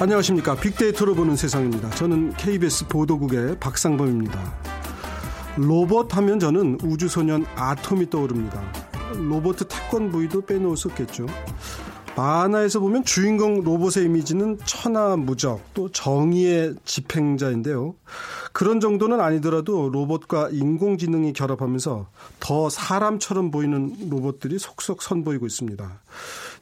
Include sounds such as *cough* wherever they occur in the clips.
안녕하십니까. 빅데이터로 보는 세상입니다. 저는 KBS 보도국의 박상범입니다. 로봇 하면 저는 우주소년 아톰이 떠오릅니다. 로봇 태권브이도 빼놓을 수 없겠죠. 만화에서 보면 주인공 로봇의 이미지는 천하무적 또 정의의 집행자인데요. 그런 정도는 아니더라도 로봇과 인공지능이 결합하면서 더 사람처럼 보이는 로봇들이 속속 선보이고 있습니다.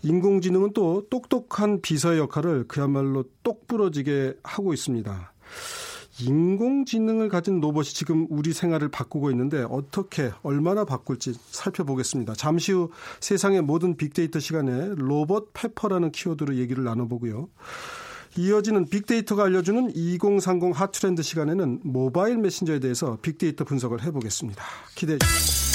인공지능은 또 똑똑한 비서의 역할을 그야말로 똑부러지게 하고 있습니다. 인공지능을 가진 로봇이 지금 우리 생활을 바꾸고 있는데 어떻게 얼마나 바꿀지 살펴보겠습니다. 잠시 후 세상의 모든 빅데이터 시간에 로봇 페퍼라는 키워드로 얘기를 나눠보고요. 이어지는 빅데이터가 알려주는 2030 핫트렌드 시간에는 모바일 메신저에 대해서 빅데이터 분석을 해보겠습니다. 기대해 주십시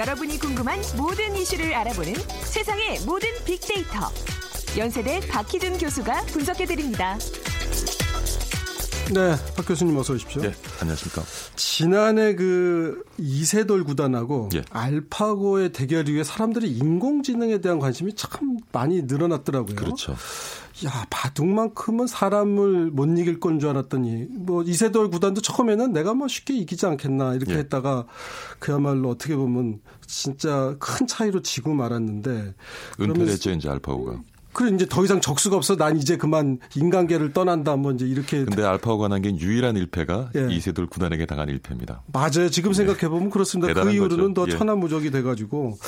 여러분이 궁금한 모든 이슈를 알아보는 세상의 모든 빅데이터. 연세대 박희준 교수가 분석해드립니다. 네, 박 교수님 어서 오십시오. 네, 안녕하십니까. 지난해 그 이세돌 구단하고 예. 알파고의 대결 이후에 사람들이 인공지능에 대한 관심이 참 많이 늘어났더라고요. 그렇죠. 야 바둑만큼은 사람을 못 이길 건 줄 알았더니 뭐 이세돌 구단도 처음에는 내가 뭐 쉽게 이기지 않겠나 이렇게 예. 했다가 그야말로 어떻게 보면 진짜 큰 차이로 지고 말았는데 은퇴를 했죠 이제 알파고가. 그래 이제 더 이상 적수가 없어. 난 이제 그만 인간계를 떠난다. 뭐 이제 이렇게. 근데 알파고가 남긴 유일한 일패가 예. 이세돌 구단에게 당한 일패입니다. 맞아요. 지금 생각해 보면 그렇습니다. 그 이후로는. 더 예. 천하무적이 돼 가지고.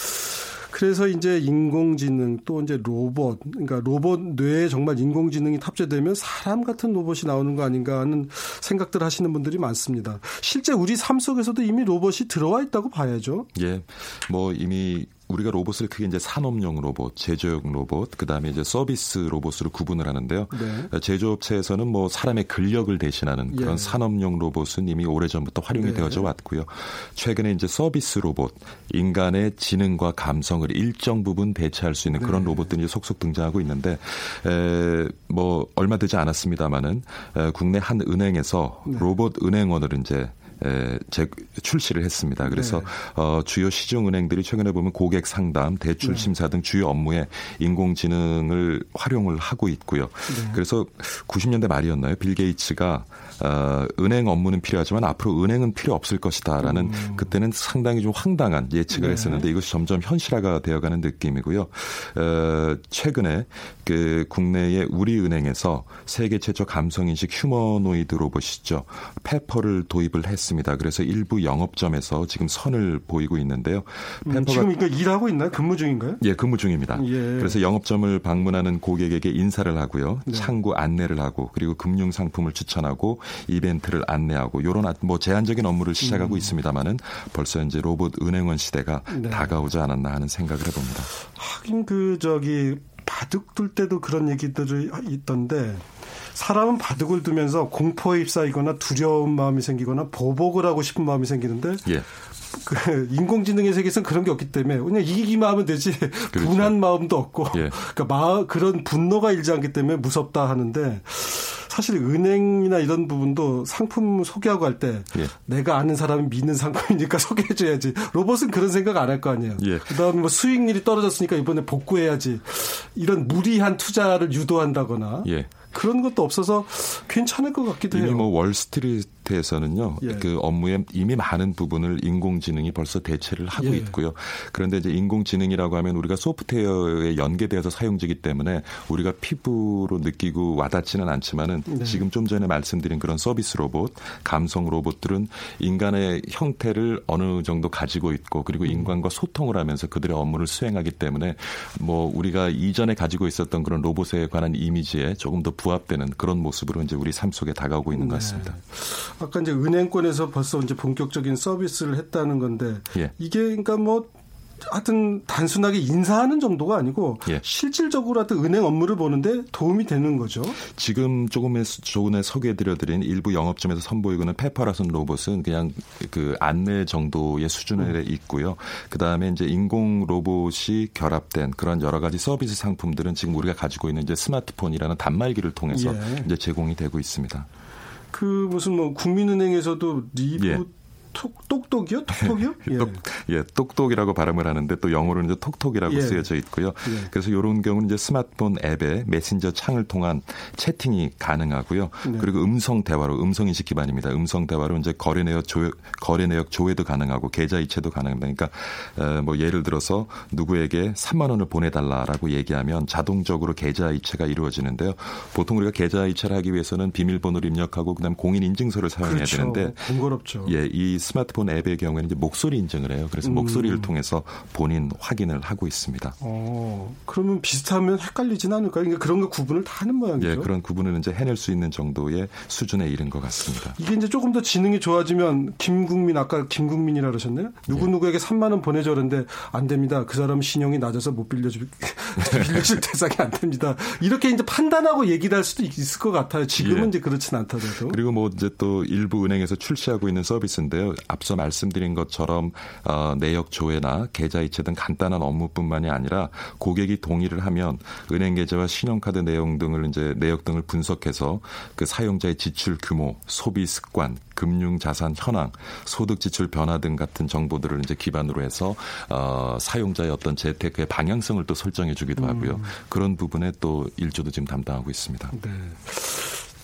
그래서 이제 인공지능 또 이제 로봇, 그러니까 로봇 뇌에 정말 인공지능이 탑재되면 사람 같은 로봇이 나오는 거 아닌가 하는 생각들 하시는 분들이 많습니다. 실제 우리 삶 속에서도 이미 로봇이 들어와 있다고 봐야죠. 예. 뭐 이미 우리가 로봇을 크게 이제 산업용 로봇, 제조용 로봇, 그다음에 이제 서비스 로봇으로 구분을 하는데요. 네. 제조업체에서는 뭐 사람의 근력을 대신하는 그런 예. 산업용 로봇은 이미 오래전부터 활용이 네. 되어져 왔고요. 최근에 이제 서비스 로봇, 인간의 지능과 감성을 일정 부분 대체할 수 있는 네. 그런 로봇들이 속속 등장하고 있는데 에, 뭐 얼마 되지 않았습니다마는 국내 한 은행에서 네. 로봇 은행원을 이제 제, 출시를 했습니다. 그래서 네. 어, 주요 시중 은행들이 최근에 보면 고객 상담, 대출 네. 심사 등 주요 업무에 인공지능을 활용을 하고 있고요. 네. 그래서 90년대 말이었나요? 빌 게이츠가 어, 은행 업무는 필요하지만 앞으로 은행은 필요 없을 것이다라는 음. 그때는 상당히 좀 황당한 예측을 네. 했었는데 이것이 점점 현실화가 되어가는 느낌이고요. 어, 최근에 그 국내의 우리은행에서 세계 최초 감성인식 휴머노이드 로봇이죠. 페퍼를 도입을 했습니다. 그래서 일부 영업점에서 지금 선을 보이고 있는데요. 음, 지금 이거 일하고 있나요? 근무 중인가요? 예, 근무 중입니다. 예. 그래서 영업점을 방문하는 고객에게 인사를 하고요. 네. 창구 안내를 하고 그리고 금융 상품을 추천하고 이벤트를 안내하고 이런 뭐 제한적인 업무를 시작하고 음. 있습니다만은 벌써 이제 로봇 은행원 시대가 네. 다가오지 않았나 하는 생각을 해봅니다. 하긴 그 저기 바둑 둘 때도 그런 얘기들이 있던데 사람은 바둑을 두면서 공포에 휩싸이거나 두려운 마음이 생기거나 보복을 하고 싶은 마음이 생기는데 예. 그 인공지능의 세계에서는 그런 게 없기 때문에 그냥 이기기만 하면 되지 *laughs* 그렇죠. 분한 마음도 없고 예. 그러니까 마, 그런 분노가 일지 않기 때문에 무섭다 하는데 사실 은행이나 이런 부분도 상품 소개하고 할때 예. 내가 아는 사람이 믿는 상품이니까 *laughs* 소개해줘야지. 로봇은 그런 생각 안 할 거 아니에요. 예. 그다음에 뭐 수익률이 떨어졌으니까 이번에 복구해야지. 이런 무리한 투자를 유도한다거나. 예. 그런 것도 없어서 괜찮을 것 같기도 이미 해요. 뭐 월스트리트 에서는요. 예. 그 업무에 이미 많은 부분을 인공지능이 벌써 대체를 하고 예. 있고요. 그런데 이제 인공지능이라고 하면 우리가 소프트웨어에 연계되어서 사용되기 때문에 우리가 피부로 느끼고 와닿지는 않지만은 네. 지금 좀 전에 말씀드린 그런 서비스 로봇, 감성 로봇들은 인간의 형태를 어느 정도 가지고 있고 그리고 음. 인간과 소통을 하면서 그들의 업무를 수행하기 때문에 뭐 우리가 이전에 가지고 있었던 그런 로봇에 관한 이미지에 조금 더 부합되는 그런 모습으로 이제 우리 삶 속에 다가오고 있는 것 같습니다. 네. 아까 이제 은행권에서 벌써 이제 본격적인 서비스를 했다는 건데 예. 이게 그러니까 뭐 하여튼 단순하게 인사하는 정도가 아니고 예. 실질적으로 하여튼 은행 업무를 보는데 도움이 되는 거죠. 지금 조금의 조금에 소개해드려드린 일부 영업점에서 선보이고는 페퍼라선 로봇은 그냥 그 안내 정도의 수준에 음. 있고요. 그 다음에 이제 인공 로봇이 결합된 그런 여러 가지 서비스 상품들은 지금 우리가 가지고 있는 이제 스마트폰이라는 단말기를 통해서 예. 이제 제공이 되고 있습니다. 그 무슨 뭐 국민은행에서도 리부 예. 톡, 똑똑이요? 톡톡이요? 예. 똑, 예, 똑똑이라고 발음을 하는데 또 영어로는 이제 톡톡이라고 예. 쓰여져 있고요. 예. 그래서 이런 경우는 이제 스마트폰 앱에 메신저 창을 통한 채팅이 가능하고요. 네. 그리고 음성 대화로 음성 인식 기반입니다. 음성 대화로 이제 거래 내역 조회, 거래 내역 조회도 가능하고 계좌 이체도 가능합니다. 그러니까 에, 뭐 예를 들어서 누구에게 3만 원을 보내달라라고 얘기하면 자동적으로 계좌 이체가 이루어지는데요. 보통 우리가 계좌 이체를 하기 위해서는 비밀번호를 입력하고 그다음 공인 인증서를 사용해야 그렇죠. 되는데 번거롭죠. 예, 이 스마트폰 앱의 경우에는 이제 목소리 인증을 해요. 그래서 음. 목소리를 통해서 본인 확인을 하고 있습니다. 어, 그러면 비슷하면 헷갈리진 않을까요? 그러니까 그런 거 구분을 다 하는 모양이죠. 예, 그런 구분을 이제 해낼 수 있는 정도의 수준에 이른 것 같습니다. 이게 이제 조금 더 지능이 좋아지면 김국민 아까 김국민이라 그러셨나요? 누구 누구에게 3만 원 보내줘 그런데 안 됩니다. 그 사람 신용이 낮아서 못 빌려줄 *laughs* 빌려줄 대상이 안 됩니다. 이렇게 이제 판단하고 얘기를 할 수도 있을 것 같아요. 지금은 예. 이제 그렇진 않다더라도. 그리고 뭐 이제 또 일부 은행에서 출시하고 있는 서비스인데요. 앞서 말씀드린 것처럼 어, 내역 조회나 계좌 이체 등 간단한 업무뿐만이 아니라 고객이 동의를 하면 은행 계좌와 신용카드 내용 등을 이제 내역 등을 분석해서 그 사용자의 지출 규모, 소비 습관, 금융 자산 현황, 소득 지출 변화 등 같은 정보들을 이제 기반으로 해서 어, 사용자의 어떤 재테크의 방향성을 또 설정해 주기도 하고요. 음. 그런 부분에 또 일조도 지금 담당하고 있습니다. 네.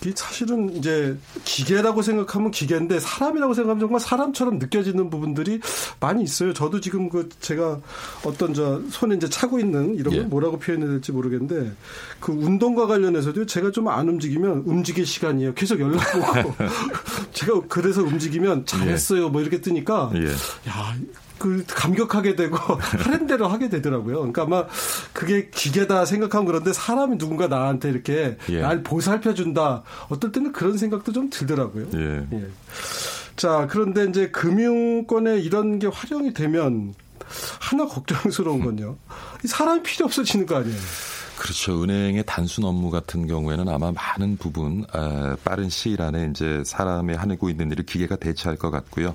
이 사실은 이제 기계라고 생각하면 기계인데 사람이라고 생각하면 정말 사람처럼 느껴지는 부분들이 많이 있어요. 저도 지금 그 제가 어떤 저 손에 이제 차고 있는 이런 걸 예. 뭐라고 표현해야 될지 모르겠는데 그 운동과 관련해서도 제가 좀 안 움직이면 움직일 시간이에요. 계속 연락 오고 *laughs* 제가 그래서 움직이면 잘했어요. 뭐 이렇게 뜨니까 예. 야 그 감격하게 되고 *laughs* 하는 대로 하게 되더라고요. 그러니까 아마 그게 기계다 생각하면 그런데 사람이 누군가 나한테 이렇게 예. 날 보살펴 준다. 어떨 때는 그런 생각도 좀 들더라고요. 예. 예. 자, 그런데 이제 금융권에 이런 게 활용이 되면 하나 걱정스러운 건요. 사람이 필요 없어지는 거 아니에요. 그렇죠. 은행의 단순 업무 같은 경우에는 아마 많은 부분 어, 빠른 시일 안에 이제 사람이 하고 있는 일을 기계가 대체할 것 같고요.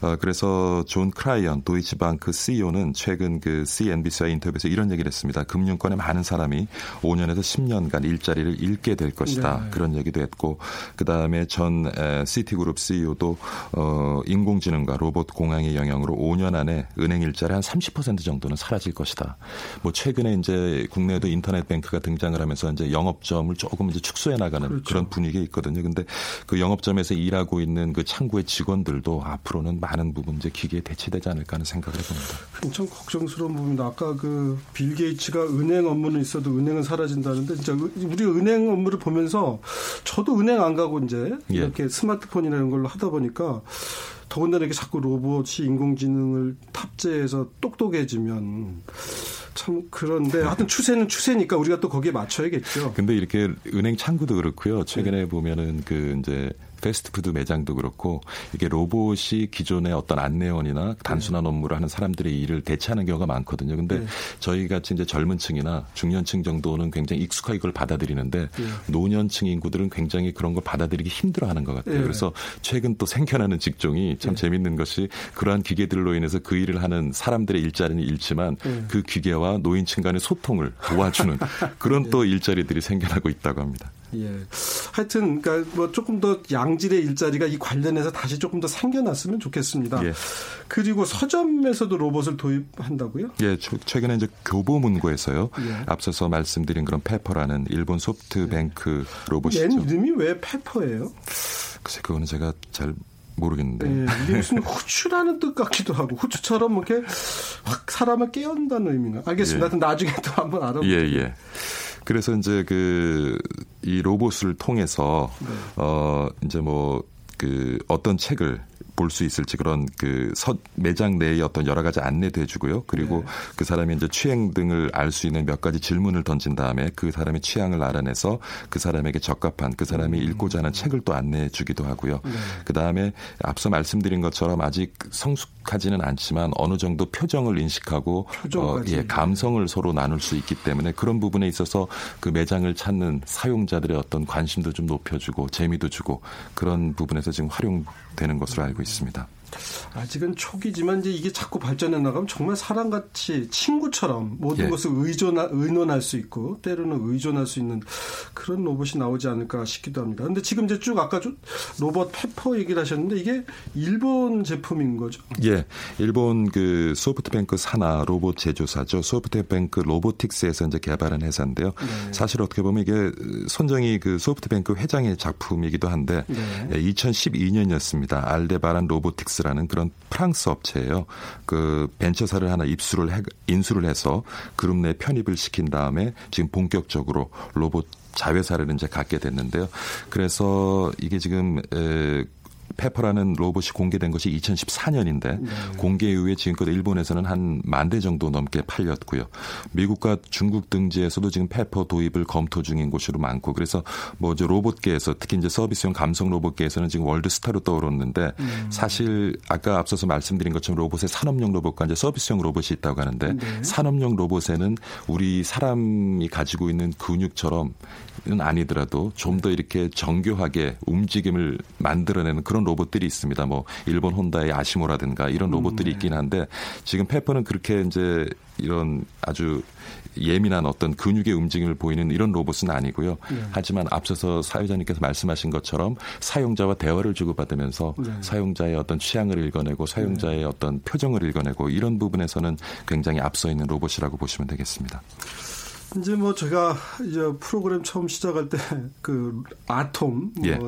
어, 그래서 존 크라이언 도이치방크 CEO는 최근 그 CNBC와 인터뷰에서 이런 얘기를 했습니다. 금융권의 많은 사람이 5년에서 10년간 일자리를 잃게 될 것이다. 네. 그런 얘기도 했고 그 다음에 전 시티그룹 CEO도 어, 인공지능과 로봇 공항의 영향으로 5년 안에 은행 일자리 한 30% 정도는 사라질 것이다. 뭐 최근에 이제 국내에도 인터넷 인터넷 뱅크가 등장을 하면서 이제 영업점을 조금 이제 축소해 나가는 그렇죠. 그런 분위기가 있거든요. 근데 그 영업점에서 일하고 있는 그 창구의 직원들도 앞으로는 많은 부분 이제 기계에 대체되지 않을까 하는 생각을 해봅니다. 엄청 걱정스러운 부분입니다. 아까 그 빌 게이츠가 은행 업무는 있어도 은행은 사라진다는데 진짜 우리 은행 업무를 보면서 저도 은행 안 가고 이제 예. 이렇게 스마트폰이나 이런 걸로 하다 보니까 더군다나 이렇게 자꾸 로봇이 인공지능을 탑재해서 똑똑해지면 참 그런데 하여튼 추세는 추세니까 우리가 또 거기에 맞춰야겠죠. 근데 이렇게 은행 창구도 그렇고요. 최근에 네. 보면은 그 이제 패스트푸드 매장도 그렇고 이게 로봇이 기존의 어떤 안내원이나 단순한 업무를 하는 사람들의 일을 대체하는 경우가 많거든요. 근데 네. 저희 같이 이제 젊은 층이나 중년층 정도는 굉장히 익숙하게 이걸 받아들이는데 네. 노년층 인구들은 굉장히 그런 걸 받아들이기 힘들어하는 것 같아요. 네. 그래서 최근 또 생겨나는 직종이 참 네. 재밌는 것이 그러한 기계들로 인해서 그 일을 하는 사람들의 일자리는 잃지만 네. 그 기계와 노인층 간의 소통을 도와주는 *laughs* 그런 또 일자리들이 생겨나고 있다고 합니다. 예. 하여튼 그러니까 뭐 조금 더 양질의 일자리가 이 관련해서 다시 조금 더 생겨났으면 좋겠습니다. 예. 그리고 서점에서도 로봇을 도입한다고요? 예, 최근에 이제 교보문고에서요. 예. 앞서서 말씀드린 그런 페퍼라는 일본 소프트뱅크 로봇이죠. 얘 이름이 왜 페퍼예요? 글쎄 그거는 제가 잘 모르겠는데. 네, 이게 무슨 *laughs* 후추라는 뜻 같기도 하고 후추처럼 이렇게 확 사람을 깨운다는 의미인가? 알겠습니다. 예. 나중에 또 한번 알아볼게요. 예, 예. 그래서 이제 그 이 로봇을 통해서 네. 어 이제 뭐 그 어떤 책을 볼 수 있을지 그런 그 서, 매장 내의 어떤 여러 가지 안내도 해주고요. 그리고 네. 그 사람이 이제 취향 등을 알 수 있는 몇 가지 질문을 던진 다음에 그 사람의 취향을 알아내서 그 사람에게 적합한 그 사람이 음. 읽고자 하는 책을 또 안내해 주기도 하고요. 네. 그 다음에 앞서 말씀드린 것처럼 아직 성숙하지는 않지만 어느 정도 표정을 인식하고 어, 예, 감성을 서로 나눌 수 있기 때문에 그런 부분에 있어서 그 매장을 찾는 사용자들의 어떤 관심도 좀 높여주고 재미도 주고 그런 부분에서 지금 활용 되는 것으로 알고 있습니다. 아직은 초기지만 이제 이게 자꾸 발전해 나가면 정말 사람같이 친구처럼 모든 예. 것을 의존 의논할 수 있고 때로는 의존할 수 있는 그런 로봇이 나오지 않을까 싶기도 합니다. 근데 지금 이제 쭉 아까 로봇 페퍼 얘기를 하셨는데 이게 일본 제품인 거죠? 예. 일본 그 소프트뱅크 산하 로봇 제조사죠. 소프트뱅크 로보틱스에서 이제 개발한 회사인데요. 네. 사실 어떻게 보면 이게 손정의 그 소프트뱅크 회장의 작품이기도 한데 네. 2012년이었습니다. 예, 알데바란 로보틱스 라는 그런 프랑스 업체예요. 그 벤처사를 하나 입수를 해, 인수를 해서 그룹 내 편입을 시킨 다음에 지금 본격적으로 로봇 자회사를 이제 갖게 됐는데요. 그래서 이게 지금 에, 페퍼라는 로봇이 공개된 것이 2014년인데 네. 공개 이후에 지금껏 일본에서는 한 만 대 정도 넘게 팔렸고요. 미국과 중국 등지에서도 지금 페퍼 도입을 검토 중인 곳도 많고 그래서 뭐 이제 로봇계에서 특히 이제 서비스용 감성 로봇계에서는 지금 월드 스타로 떠오르는데 음. 사실 아까 앞서서 말씀드린 것처럼 로봇의 산업용 로봇과 이제 서비스용 로봇이 있다고 하는데 네. 산업용 로봇에는 우리 사람이 가지고 있는 근육처럼 은 아니더라도 좀 더 이렇게 정교하게 움직임을 만들어내는 그런 로봇들이 있습니다. 뭐 일본 혼다의 아시모라든가 이런 로봇들이 음, 네. 있긴 한데 지금 페퍼는 그렇게 이제 이런 아주 예민한 어떤 근육의 움직임을 보이는 이런 로봇은 아니고요. 네. 하지만 앞서서 사회자님께서 말씀하신 것처럼 사용자와 대화를 주고받으면서 네. 사용자의 어떤 취향을 읽어내고 사용자의 네. 어떤 표정을 읽어내고 이런 부분에서는 굉장히 앞서 있는 로봇이라고 보시면 되겠습니다. 이제 뭐 제가 이제 프로그램 처음 시작할 때 그 아톰 뭐 예.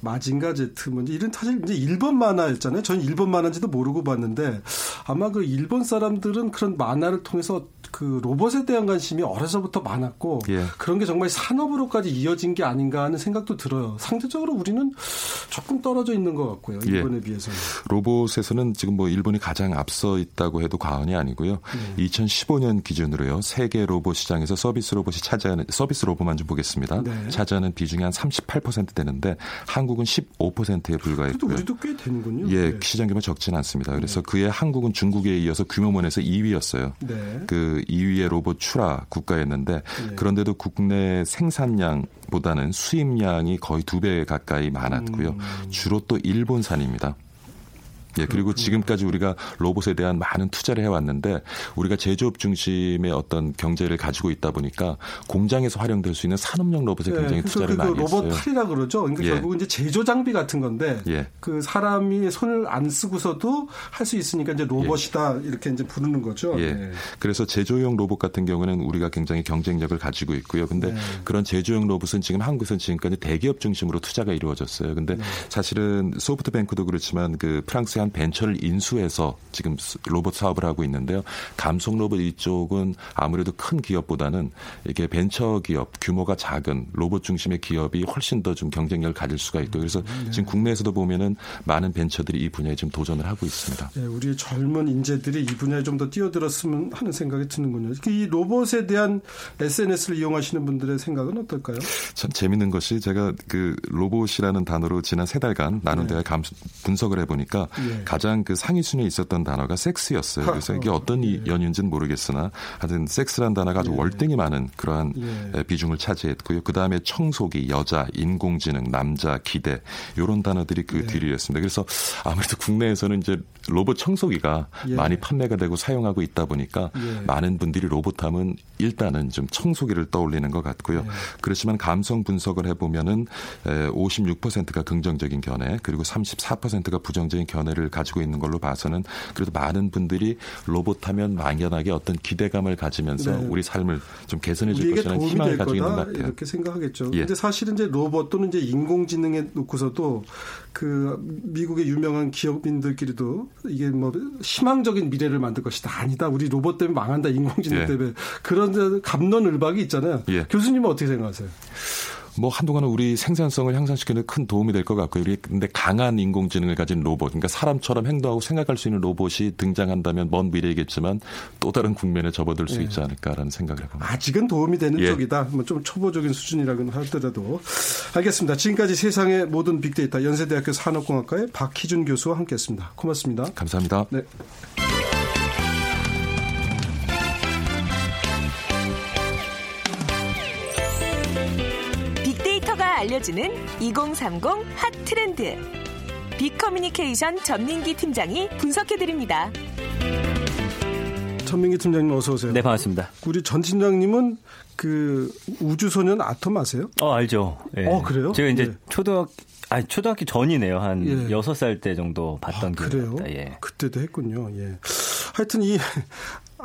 마징가 제트 뭐 이런 사실 이제 일본 만화였잖아요. 저는 일본 만화인지도 모르고 봤는데 아마 그 일본 사람들은 그런 만화를 통해서 그 로봇에 대한 관심이 어려서부터 많았고 예. 그런 게 정말 산업으로까지 이어진 게 아닌가 하는 생각도 들어요. 상대적으로 우리는 조금 떨어져 있는 것 같고요. 예. 일본에 예. 비해서는. 로봇에서는 지금 뭐 일본이 가장 앞서 있다고 해도 과언이 아니고요. 예. 2015년 기준으로요. 세계 로봇 시장에서 서비스 로봇이 차지하는 서비스 로봇만 좀 보겠습니다. 네. 차지하는 비중이 한 38% 되는데 한 국은 15%에 불과했고요. 우리도 꽤 되는군요. 예, 네. 시장 규모 적진 않습니다. 그래서 네. 그의 한국은 중국에 이어서 규모면에서 2위였어요. 네. 그 2위의 로봇 출하 국가였는데 네. 그런데도 국내 생산량보다는 수입량이 거의 두 배 가까이 많았고요. 음. 주로 또 일본산입니다. 예, 그리고 지금까지 우리가 로봇에 대한 많은 투자를 해왔는데 우리가 제조업 중심의 어떤 경제를 가지고 있다 보니까 공장에서 활용될 수 있는 산업용 로봇에 예, 굉장히 투자를 그 많이 로봇 했어요. 로봇 팔이라 그러죠. 그러니까 예. 결국 이제 제조 장비 같은 건데 예. 그 사람이 손을 안 쓰고서도 할 수 있으니까 이제 로봇이다 예. 이렇게 이제 부르는 거죠. 예. 네. 그래서 제조용 로봇 같은 경우는 우리가 굉장히 경쟁력을 가지고 있고요. 근데 네. 그런 제조용 로봇은 지금 한국에서는 지금까지 대기업 중심으로 투자가 이루어졌어요. 근데 네. 사실은 소프트뱅크도 그렇지만 그 프랑스의 한 벤처를 인수해서 지금 로봇 사업을 하고 있는데요. 감속 로봇 이쪽은 아무래도 큰 기업보다는 이게 벤처 기업 규모가 작은 로봇 중심의 기업이 훨씬 더 좀 경쟁력을 가질 수가 있고 그래서 음, 네. 지금 국내에서도 보면은 많은 벤처들이 이 분야에 지금 도전을 하고 있습니다. 네, 우리 젊은 인재들이 이 분야에 좀 더 뛰어들었으면 하는 생각이 드는군요. 이 로봇에 대한 SNS를 이용하시는 분들의 생각은 어떨까요? 참 재밌는 것이 제가 그 로봇이라는 단어로 지난 세 달간 나눈 네. 대화 분석을 해보니까 예. 가장 그 상위 순위에 있었던 단어가 섹스였어요. 그래서 이게 어떤 예. 연유인지는 모르겠으나 하여튼 섹스란 단어가 아주 예. 월등히 많은 그러한 예. 비중을 차지했고요. 그 다음에 청소기, 여자, 인공지능, 남자, 기대 이런 단어들이 그 예. 뒤이었습니다. 그래서 아무래도 국내에서는 이제 로봇 청소기가 예. 많이 판매가 되고 사용하고 있다 보니까 예. 많은 분들이 로봇하면 일단은 좀 청소기를 떠올리는 것 같고요. 그렇지만 감성 분석을 해보면은 56%가 긍정적인 견해 그리고 34%가 부정적인 견해를 가지고 있는 걸로 봐서는 그래도 많은 분들이 로봇하면 막연하게 어떤 기대감을 가지면서 네. 우리 삶을 좀 개선해 줄 것이라는 희망을 가지고 있는 것 같아요. 이렇게 생각하겠죠. 예. 근데 사실은 이제 로봇 또는 이제 인공지능에 놓고서도 그 미국의 유명한 기업인들끼리도 이게 뭐 희망적인 미래를 만들 것이다 아니다. 우리 로봇 때문에 망한다. 인공지능 예. 때문에 그런 감론을박이 있잖아요. 예. 교수님은 어떻게 생각하세요? 뭐 한동안은 우리 생산성을 향상시키는 큰 도움이 될 것 같고요. 근데 강한 인공지능을 가진 로봇, 그러니까 사람처럼 행동하고 생각할 수 있는 로봇이 등장한다면 먼 미래이겠지만 또 다른 국면에 접어들 수 예. 있지 않을까라는 생각을 해봅니다. 아직은 도움이 되는 예. 쪽이다. 뭐 좀 초보적인 수준이라고는 하더라도 알겠습니다. 지금까지 세상의 모든 빅데이터 연세대학교 산업공학과의 박희준 교수와 함께했습니다. 고맙습니다. 감사합니다. 네. 알려주는 2030 핫 트렌드. 빅커뮤니케이션 전민기 팀장이 분석해드립니다. 전민기 팀장님 어서 오세요. 네, 반갑습니다. 우리 전 팀장님은 그 우주소년 아톰 아세요? 어, 알죠. 예. 어, 그래요? 제가 이제 예. 초등학 아니 초등학교 전이네요. 한 예. 6살 때 정도 봤던 아, 그래요? 예. 그때도 했군요. 예. 하여튼 이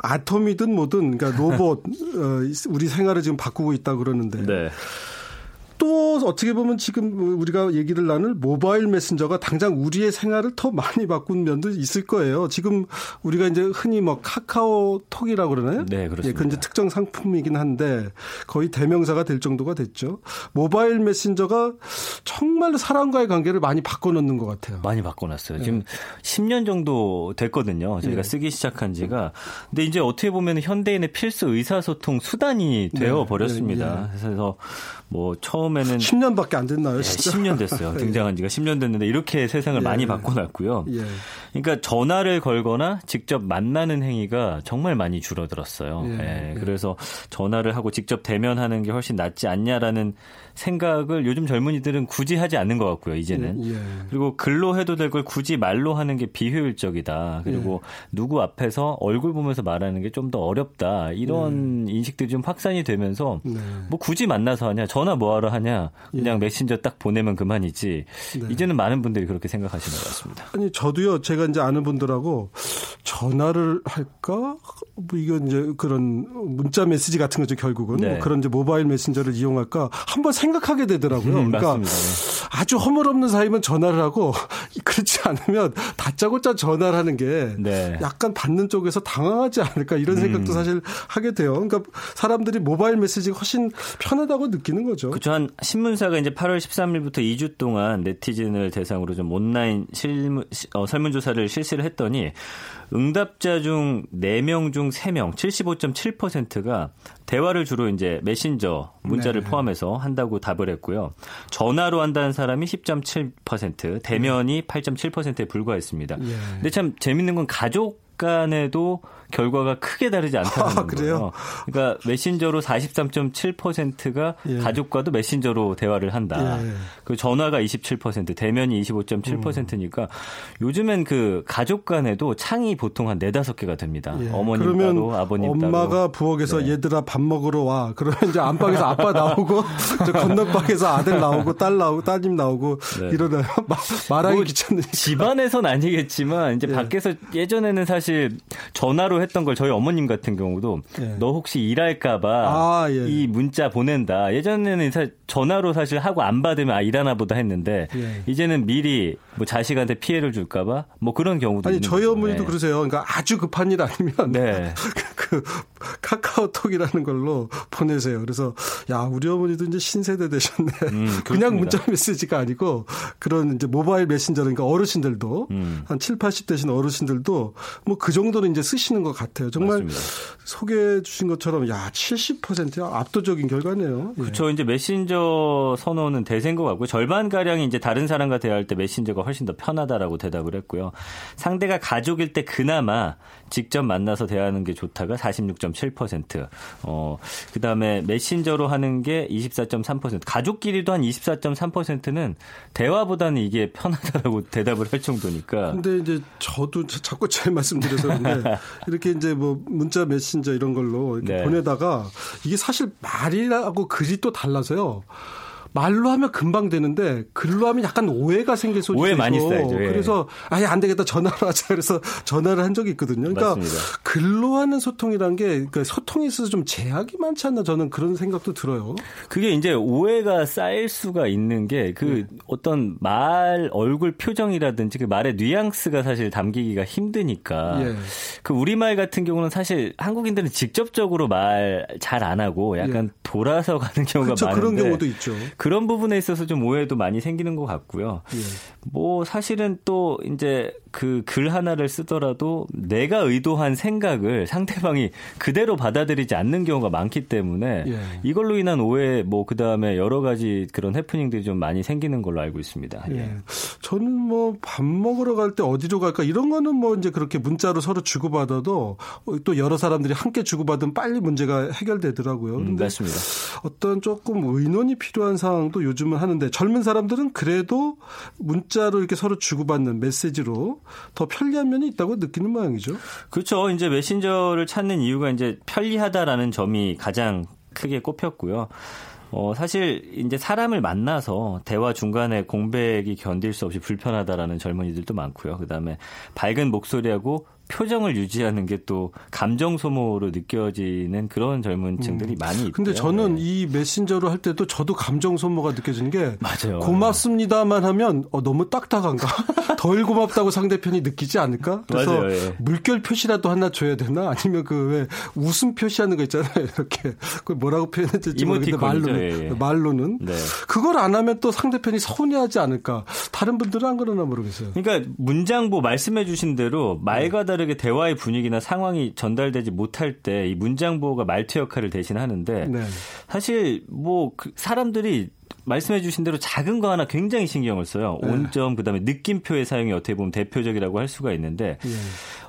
아톰이든 뭐든 그러니까 로봇 *laughs* 어, 우리 생활을 지금 바꾸고 있다 그러는데 네. 또 어떻게 보면 지금 우리가 얘기를 나눌 모바일 메신저가 당장 우리의 생활을 더 많이 바꾼 면도 있을 거예요. 지금 우리가 이제 흔히 뭐 카카오톡이라고 그러나요? 네, 그렇습니다. 예, 그건 이제 특정 상품이긴 한데 거의 대명사가 될 정도가 됐죠. 모바일 메신저가 정말로 사람과의 관계를 많이 바꿔놓는 것 같아요. 많이 바꿔놨어요. 네. 지금 10년 정도 됐거든요. 저희가 네. 쓰기 시작한 지가. 근데 이제 어떻게 보면 현대인의 필수 의사소통 수단이 되어 네. 버렸습니다. 네. 그래서 뭐 처음 에는 10년밖에 안 됐나요? 진짜? 10년 됐어요. *laughs* 예. 등장한 지가 10년 됐는데 이렇게 세상을 예. 많이 바꿔놨고요. 예. 그러니까 전화를 걸거나 직접 만나는 행위가 정말 많이 줄어들었어요. 예. 예. 그래서 전화를 하고 직접 대면하는 게 훨씬 낫지 않냐라는 생각을 요즘 젊은이들은 굳이 하지 않는 것 같고요. 이제는 예. 그리고 글로 해도 될 걸 굳이 말로 하는 게 비효율적이다. 그리고 누구 앞에서 얼굴 보면서 말하는 게 좀 더 어렵다. 이런 인식들이 좀 확산이 되면서 네. 뭐 굳이 만나서 하냐 전 전화 뭐하러 하냐 그냥 예. 메신저 딱 보내면 그만이지 네. 이제는 많은 분들이 그렇게 생각하시는 것 같습니다. 아니 저도요 제가 이제 아는 분들하고 전화를 할까 뭐 이건 이제 그런 문자 메시지 같은 거죠 결국은 네. 뭐 그런 이제 모바일 메신저를 이용할까 한번 생각하게 되더라고요. 음, 그러니까 맞습니다. 아주 허물없는 사이면 전화를 하고 *laughs* 그렇지 않으면 다짜고짜 전화를 하는 게 네. 약간 받는 쪽에서 당황하지 않을까 이런 생각도 음. 사실 하게 돼요. 그러니까 사람들이 모바일 메시지가 훨씬 편하다고 느끼는 거죠. 그렇죠. 한 신문사가 이제 8월 13일부터 2주 동안 네티즌을 대상으로 좀 온라인 실무, 어, 설문조사를 실시를 했더니 응답자 중 4명 중 3명, 75.7%가 대화를 주로 이제 메신저 문자를 네. 포함해서 한다고 답을 했고요. 전화로 한다는 사람이 10.7%, 대면이 8.7%에 불과했습니다. 예. 근데 참 재밌는 건 가족 간에도 결과가 크게 다르지 않다는 아, 거예요. 그러니까 메신저로 43.7%가 예. 가족과도 메신저로 대화를 한다. 예. 그 전화가 27%, 대면이 25.7%니까 음. 요즘엔 그 가족 간에도 창이 보통 한 4, 5개가 됩니다. 예. 어머님 따로, 아버님 엄마가 따로. 엄마가 부엌에서 네. 얘들아 밥 먹으러 와. 그러면 이제 안방에서 아빠 나오고 *laughs* 저 건너방에서 아들 나오고 딸 나오고 따님 나오고 네. 이러나요? *laughs* 말하기 뭐 귀찮으 집안에선 아니겠지만 이제 예. 밖에서 예전에는 사실 전화로 했던 걸 저희 어머님 같은 경우도 예. 너 혹시 일할까봐 아, 예. 이 문자 보낸다. 예전에는 전화로 사실 하고 안 받으면 아 일하나 보다 했는데 예. 이제는 미리 뭐 자식한테 피해를 줄까봐 뭐 그런 경우도 아니 저희 어머니도 네. 그러세요. 그러니까 아주 급한 일 아니면 네. *laughs* 그 카카오톡이라는 걸로 보내세요. 그래서 야 우리 어머니도 이제 신세대 되셨네. 음, *laughs* 그냥 문자 메시지가 아니고 그런 이제 모바일 메신저 그러니까 어르신들도 음. 한 7, 80 되신 어르신들도 뭐 그 정도는 이제 쓰시는 것 같아요. 정말 맞습니다. 소개해 주신 것처럼 야 70%야 압도적인 결과네요. 그렇죠. 예. 이제 메신저 선호는 대세인 것 같고 절반 가량이 이제 다른 사람과 대화할 때 메신저가 훨씬 더 편하다라고 대답을 했고요. 상대가 가족일 때 그나마 직접 만나서 대화하는 게 좋다가 46.7%. 어, 그다음에 메신저로 하는 게 24.3%. 가족끼리도 한 24.3%는 대화보다는 이게 편하다라고 *laughs* 대답을 할 정도니까. 근데 이제 저도 자꾸 제 말씀드려서 그런데 *laughs* 이렇게 이제 뭐 문자 메신저 이런 걸로 이렇게 네. 보내다가 이게 사실 말이라고 글이 또 달라서요. 말로 하면 금방 되는데 글로 하면 약간 오해가 생길 소지가 오해 많이 쌓이죠. 예. 그래서 아예 안 되겠다 전화로 하자 그래서 전화를 한 적이 있거든요. 그러니까 맞습니다. 글로 하는 소통이란 게 그러니까 소통에 있어서 좀 제약이 많지 않나 저는 그런 생각도 들어요. 그게 이제 오해가 쌓일 수가 있는 게그 네. 어떤 말 얼굴 표정이라든지 그 말의 뉘앙스가 사실 담기기가 힘드니까 예. 그 우리말 같은 경우는 사실 한국인들은 직접적으로 말 잘 안 하고 약간 예. 돌아서 가는 경우가 그렇죠. 많은데 그런 경우도 있죠. 그런 부분에 있어서 좀 오해도 많이 생기는 것 같고요. 예. 뭐 사실은 또 이제 그 글 하나를 쓰더라도 내가 의도한 생각을 상대방이 그대로 받아들이지 않는 경우가 많기 때문에 예. 이걸로 인한 오해 뭐 그다음에 여러 가지 그런 해프닝들이 좀 많이 생기는 걸로 알고 있습니다. 예. 예. 저는 뭐 밥 먹으러 갈 때 어디로 갈까 이런 거는 뭐 이제 그렇게 문자로 서로 주고받아도 또 여러 사람들이 함께 주고받으면 빨리 문제가 해결되더라고요. 음, 맞습니다. 어떤 조금 의논이 필요한 상황도 요즘은 하는데 젊은 사람들은 그래도 문자 로 이렇게 서로 주고받는 메시지로 더 편리한 면이 있다고 느끼는 모양이죠. 그렇죠. 이제 메신저를 찾는 이유가 이제 편리하다라는 점이 가장 크게 꼽혔고요. 어, 사실 이제 사람을 만나서 대화 중간에 공백이 견딜 수 없이 불편하다라는 젊은이들도 많고요. 그다음에 밝은 목소리하고 표정을 유지하는 게 또 감정 소모로 느껴지는 그런 젊은 층들이 음. 많이 있대요. 근데 저는 네. 이 메신저로 할 때도 저도 감정 소모가 느껴지는 게 맞아요. 고맙습니다만 하면 어, 너무 딱딱한가? *laughs* 덜 고맙다고 상대편이 느끼지 않을까? 그래서 맞아요, 예. 물결 표시라도 하나 줘야 되나? 아니면 그 왜 웃음 표시하는 거 있잖아요. 이렇게 그 뭐라고 표현했지 모르겠는데 말로는 예, 예. 말로는 네. 그걸 안 하면 또 상대편이 서운해하지 않을까? 다른 분들은 안 그러나 모르겠어요. 그러니까 문장보 말씀해 주신 대로 말과 다 르게 대화의 분위기나 상황이 전달되지 못할 때 이 문장 보호가 말투 역할을 대신하는데 네. 사실 뭐 그 사람들이 말씀해 주신 대로 작은 거 하나 굉장히 신경을 써요. 네. 온점 그다음에 느낌표의 사용이 어떻게 보면 대표적이라고 할 수가 있는데 네.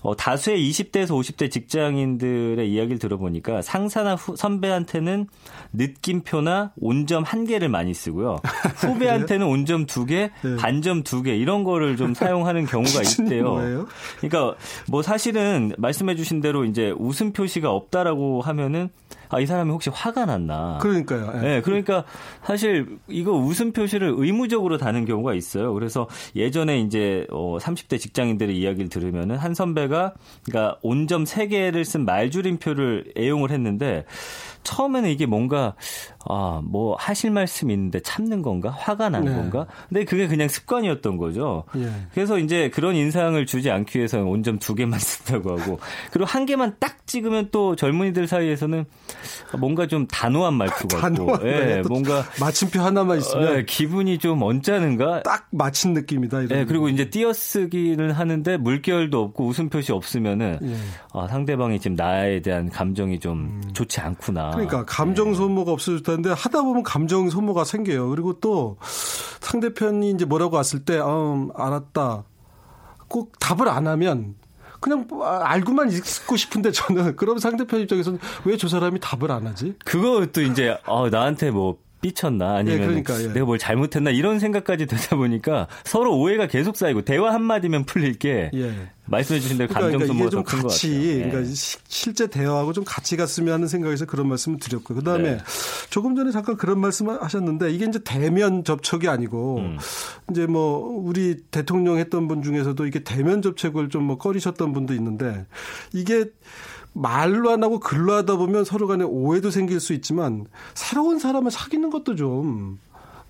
어, 다수의 20대에서 50대 직장인들의 이야기를 들어보니까 상사나 후, 선배한테는 느낌표나 온점 한 개를 많이 쓰고요. *laughs* 후배한테는 온점 두 개, 네. 반점 두 개 이런 거를 좀 *laughs* 사용하는 경우가 있대요. 그러니까 뭐 사실은 말씀해 주신 대로 이제 웃음 표시가 없다라고 하면은 아, 이 사람이 혹시 화가 났나. 그러니까요. 예. 네, 그러니까 사실 이거 웃음 표시를 의무적으로 다는 경우가 있어요. 그래서 예전에 이제 어 30대 직장인들의 이야기를 들으면은 한 선배가 그러니까 온점 3개를 쓴 말줄임표를 애용을 했는데 처음에는 이게 뭔가 아, 뭐 하실 말씀이 있는데 참는 건가? 화가 난 네. 건가? 근데 그게 그냥 습관이었던 거죠. 예. 그래서 이제 그런 인상을 주지 않기 위해서 온점 두 개만 *laughs* 쓴다고 하고 그리고 한 개만 딱 찍으면 또 젊은이들 사이에서는 뭔가 좀 단호한 말투 같고 예, 뭔가 마침표 하나만 있으면 예, 기분이 좀 언짢은가? 딱 맞힌 느낌이다. 이런 예, 그리고 이제 띄어쓰기를 하는데 물결도 없고 웃음 표시 없으면은 예. 아, 상대방이 지금 나에 대한 감정이 좀 음. 좋지 않구나. 그러니까 감정 예. 소모가 없어 질 텐데 하다 보면 감정 소모가 생겨요. 그리고 또 상대편이 이제 뭐라고 왔을 때, 음, 알았다. 꼭 답을 안 하면 그냥 알고만 있고 싶은데 저는 그럼 상대편 입장에서는 왜 저 사람이 답을 안 하지? 그것도 이제 어, 나한테 뭐 삐쳤나 아니면 예, 그러니까, 예. 내가 뭘 잘못했나 이런 생각까지 되다 보니까 서로 오해가 계속 쌓이고 대화 한 마디면 풀릴 게 예. 말씀해 주신 대로 감정 그러니까 소모가 그러니까 좀 같이 예. 그러니까 실제 대화하고 좀 같이 갔으면 하는 생각에서 그런 말씀을 드렸고요. 그다음에 네. 조금 전에 잠깐 그런 말씀을 하셨는데 이게 이제 대면 접촉이 아니고 음. 이제 뭐 우리 대통령 했던 분 중에서도 이게 대면 접촉을 좀 뭐 꺼리셨던 분도 있는데 이게 말로 안 하고 글로 하다 보면 서로 간에 오해도 생길 수 있지만 새로운 사람을 사귀는 것도 좀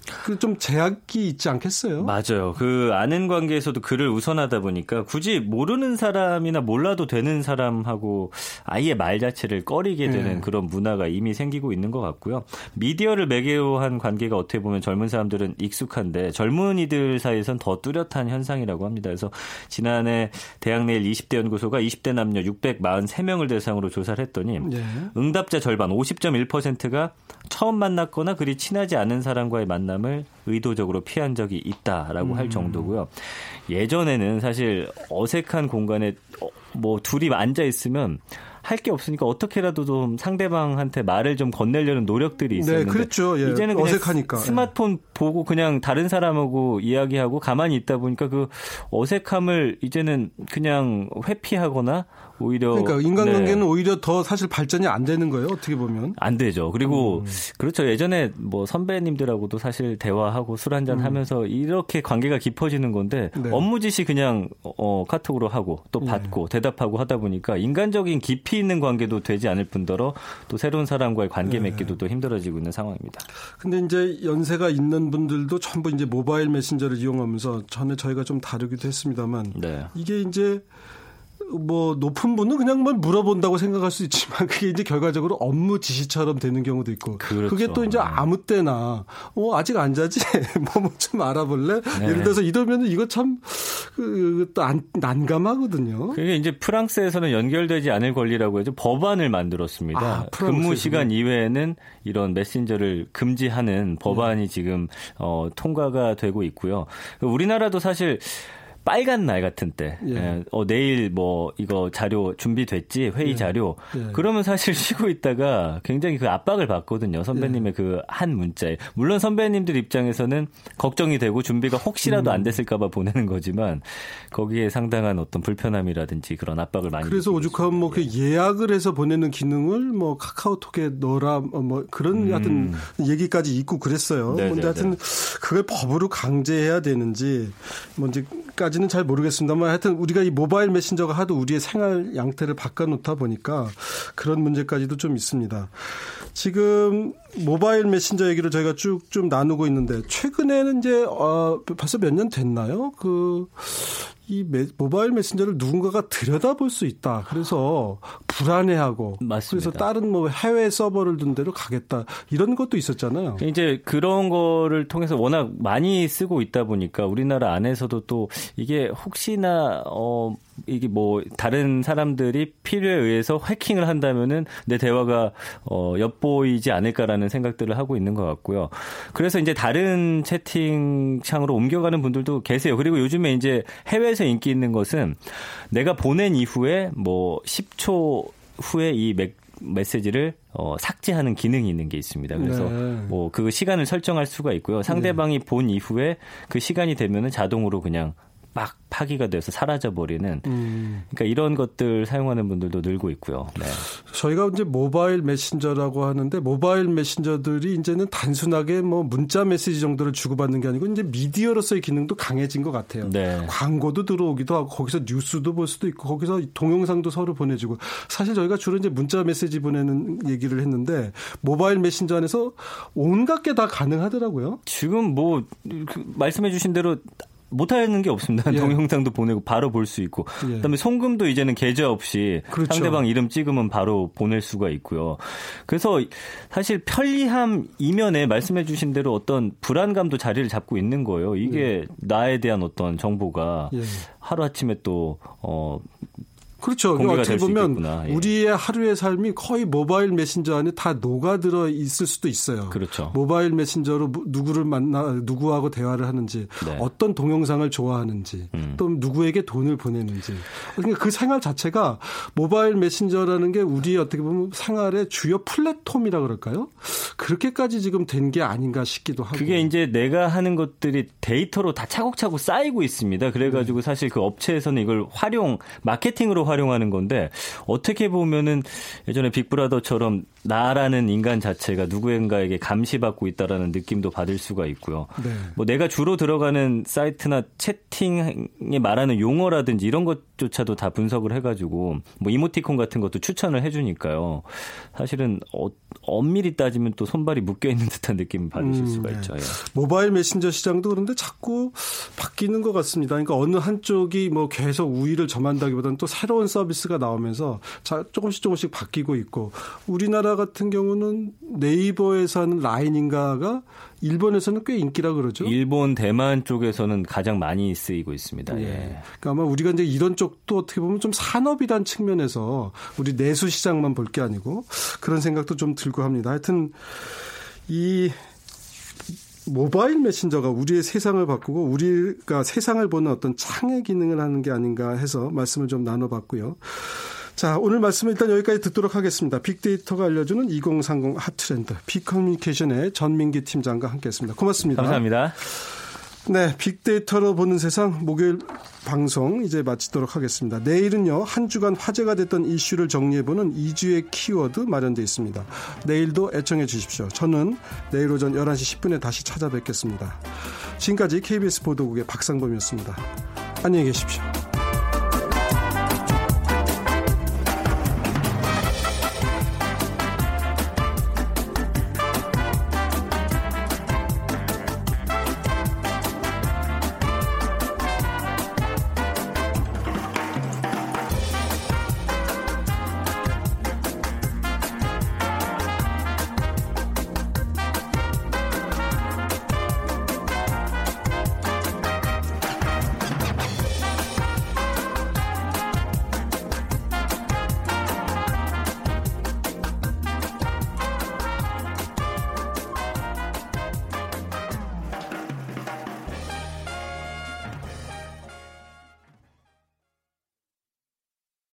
그 좀 제약이 있지 않겠어요? 맞아요. 그 아는 관계에서도 글을 우선하다 보니까 굳이 모르는 사람이나 몰라도 되는 사람하고 아예 말 자체를 꺼리게 되는 네. 그런 문화가 이미 생기고 있는 것 같고요. 미디어를 매개로 한 관계가 어떻게 보면 젊은 사람들은 익숙한데 젊은이들 사이에선 더 뚜렷한 현상이라고 합니다. 그래서 지난해 대학 내일 20대 연구소가 20대 남녀 643명을 대상으로 조사를 했더니 네. 응답자 절반 50.1%가 처음 만났거나 그리 친하지 않은 사람과의 만남 만남을 의도적으로 피한 적이 있다라고 음. 할 정도고요. 예전에는 사실 어색한 공간에 어, 뭐 둘이 앉아 있으면 할 게 없으니까 어떻게라도 좀 상대방한테 말을 좀 건네려는 노력들이 네, 있었는데 네, 그렇죠. 예. 이제는 어색하니까 스마트폰 예. 보고 그냥 다른 사람하고 이야기하고 가만히 있다 보니까 그 어색함을 이제는 그냥 회피하거나 오히려 그러니까 인간관계는 네. 오히려 더 사실 발전이 안 되는 거예요. 어떻게 보면 안 되죠. 그리고 음. 그렇죠. 예전에 뭐 선배님들하고도 사실 대화하고 술 한잔 음. 하면서 이렇게 관계가 깊어지는 건데 네. 업무 지시 그냥 어 카톡으로 하고 또 네. 받고 네. 대답하고 하다 보니까 인간적인 깊이 있는 관계도 되지 않을 뿐더러 또 새로운 사람과의 관계 네. 맺기도 또 힘들어지고 있는 상황입니다. 근데 이제 연세가 있는 분들도 전부 이제 모바일 메신저를 이용하면서 전에 저희가 좀 다루기도 했습니다만 네. 이게 이제 뭐 높은 분은 그냥 뭐 물어본다고 생각할 수 있지만 그게 이제 결과적으로 업무 지시처럼 되는 경우도 있고 그렇죠. 그게 또 이제 아무 때나 어 아직 안 자지 *laughs* 뭐좀 알아볼래 네. 예를 들어서 이러면 이거 참 그또 난감하거든요. 그게 이제 프랑스에서는 연결되지 않을 권리라고 해서 법안을 만들었습니다. 아, 근무 시간 이외에는 이런 메신저를 금지하는 법안이 네. 지금 어, 통과가 되고 있고요. 우리나라도 사실 빨간 날 같은 때, 예. 예. 어, 내일 뭐 이거 자료 준비됐지 회의 예. 자료. 예. 그러면 사실 *laughs* 쉬고 있다가 굉장히 그 압박을 받거든요. 선배님의 예. 그한 문자에. 물론 선배님들 입장에서는 걱정이 되고 준비가 혹시라도 음. 안 됐을까봐 보내는 거지만 거기에 상당한 어떤 불편함이라든지 그런 압박을 많이. 그래서 오죽하면 뭐 그 예약을 해서 보내는 기능을 뭐 카카오톡에 넣어라 뭐, 뭐 그런 음. 하여튼 얘기까지 있고 그랬어요. 네네네. 근데 하여튼 그걸 법으로 강제해야 되는지 뭔지까지 까지는 잘 모르겠습니다만 하여튼 우리가 이 모바일 메신저가 하도 우리의 생활 양태를 바꿔놓다 보니까 그런 문제까지도 좀 있습니다. 지금 모바일 메신저 얘기를 저희가 쭉 좀 나누고 있는데 최근에는 이제 어 벌써 몇 년 됐나요? 그 이 메, 모바일 메신저를 누군가가 들여다볼 수 있다. 그래서 불안해하고 맞습니다. 그래서 다른 뭐 해외 서버를 둔 데로 가겠다. 이런 것도 있었잖아요. 이제 그런 거를 통해서 워낙 많이 쓰고 있다 보니까 우리나라 안에서도 또 이게 혹시나 어 이게 뭐 다른 사람들이 필요에 의해서 해킹을 한다면은 내 대화가 어 엿보이지 않을까라는 생각들을 하고 있는 것 같고요. 그래서 이제 다른 채팅창으로 옮겨가는 분들도 계세요. 그리고 요즘에 이제 해외 에서 인기 있는 것은 내가 보낸 이후에 뭐 10초 후에 이 맥, 메시지를 어, 삭제하는 기능이 있는 게 있습니다. 그래서 네. 뭐그 시간을 설정할 수가 있고요. 상대방이 네. 본 이후에 그 시간이 되면은 자동으로 그냥 막 파기가 돼서 사라져 버리는 음. 그러니까 이런 것들 사용하는 분들도 늘고 있고요. 네. 저희가 이제 모바일 메신저라고 하는데 모바일 메신저들이 이제는 단순하게 뭐 문자 메시지 정도를 주고받는 게 아니고 이제 미디어로서의 기능도 강해진 것 같아요. 네. 광고도 들어오기도 하고 거기서 뉴스도 볼 수도 있고 거기서 동영상도 서로 보내주고 사실 저희가 주로 이제 문자 메시지 보내는 얘기를 했는데 모바일 메신저 안에서 온갖 게 다 가능하더라고요. 지금 뭐그 말씀해 주신 대로 못하는 게 없습니다. 예. 동영상도 보내고 바로 볼 수 있고. 예. 그다음에 송금도 이제는 계좌 없이 그렇죠. 상대방 이름 찍으면 바로 보낼 수가 있고요. 그래서 사실 편리함 이면에 말씀해 주신 대로 어떤 불안감도 자리를 잡고 있는 거예요. 이게 예. 나에 대한 어떤 정보가 예. 하루 아침에 또 어, 그렇죠. 어떻게 보면 예. 우리의 하루의 삶이 거의 모바일 메신저 안에 다 녹아들어 있을 수도 있어요. 그렇죠. 모바일 메신저로 누구를 만나 누구하고 대화를 하는지 네. 어떤 동영상을 좋아하는지 음. 또 누구에게 돈을 보내는지 그러니까 그 생활 자체가 모바일 메신저라는 게 우리 어떻게 보면 생활의 주요 플랫폼이라 그럴까요? 그렇게까지 지금 된 게 아닌가 싶기도 하고. 그게 이제 내가 하는 것들이 데이터로 다 차곡차곡 쌓이고 있습니다. 그래가지고 네. 사실 그 업체에서는 이걸 활용 마케팅으로 활용 활용하는 건데 어떻게 보면은 예전에 빅브라더처럼 나라는 인간 자체가 누구인가에게 감시받고 있다라는 느낌도 받을 수가 있고요. 네. 뭐 내가 주로 들어가는 사이트나 채팅에 말하는 용어라든지 이런 것조차도 다 분석을 해가지고 뭐 이모티콘 같은 것도 추천을 해주니까요. 사실은 어, 엄밀히 따지면 또 손발이 묶여 있는 듯한 느낌을 받으실 음, 수가 네. 있죠. 예. 모바일 메신저 시장도 그런데 자꾸 바뀌는 것 같습니다. 그러니까 어느 한쪽이 뭐 계속 우위를 점한다기보다는 또 새로운 서비스가 나오면서 자, 조금씩 조금씩 바뀌고 있고 우리나라 같은 경우는 네이버에서 하는 라인인가가 일본에서는 꽤 인기라 그러죠. 일본, 대만 쪽에서는 가장 많이 쓰이고 있습니다. 예. 예. 그러니까 아마 우리가 이제 이런 쪽도 어떻게 보면 좀 산업이란 측면에서 우리 내수 시장만 볼 게 아니고 그런 생각도 좀 들고 합니다. 하여튼 이 모바일 메신저가 우리의 세상을 바꾸고 우리가 세상을 보는 어떤 창의 기능을 하는 게 아닌가 해서 말씀을 좀 나눠봤고요. 자, 오늘 말씀을 일단 여기까지 듣도록 하겠습니다. 빅데이터가 알려주는 2030 핫트렌드, 빅커뮤니케이션의 전민기 팀장과 함께했습니다. 고맙습니다. 감사합니다. 네, 빅데이터로 보는 세상 목요일 방송 이제 마치도록 하겠습니다. 내일은요, 한 주간 화제가 됐던 이슈를 정리해보는 2주의 키워드 마련되어 있습니다. 내일도 애청해 주십시오. 저는 내일 오전 11시 10분에 다시 찾아뵙겠습니다. 지금까지 KBS 보도국의 박상범이었습니다. 안녕히 계십시오.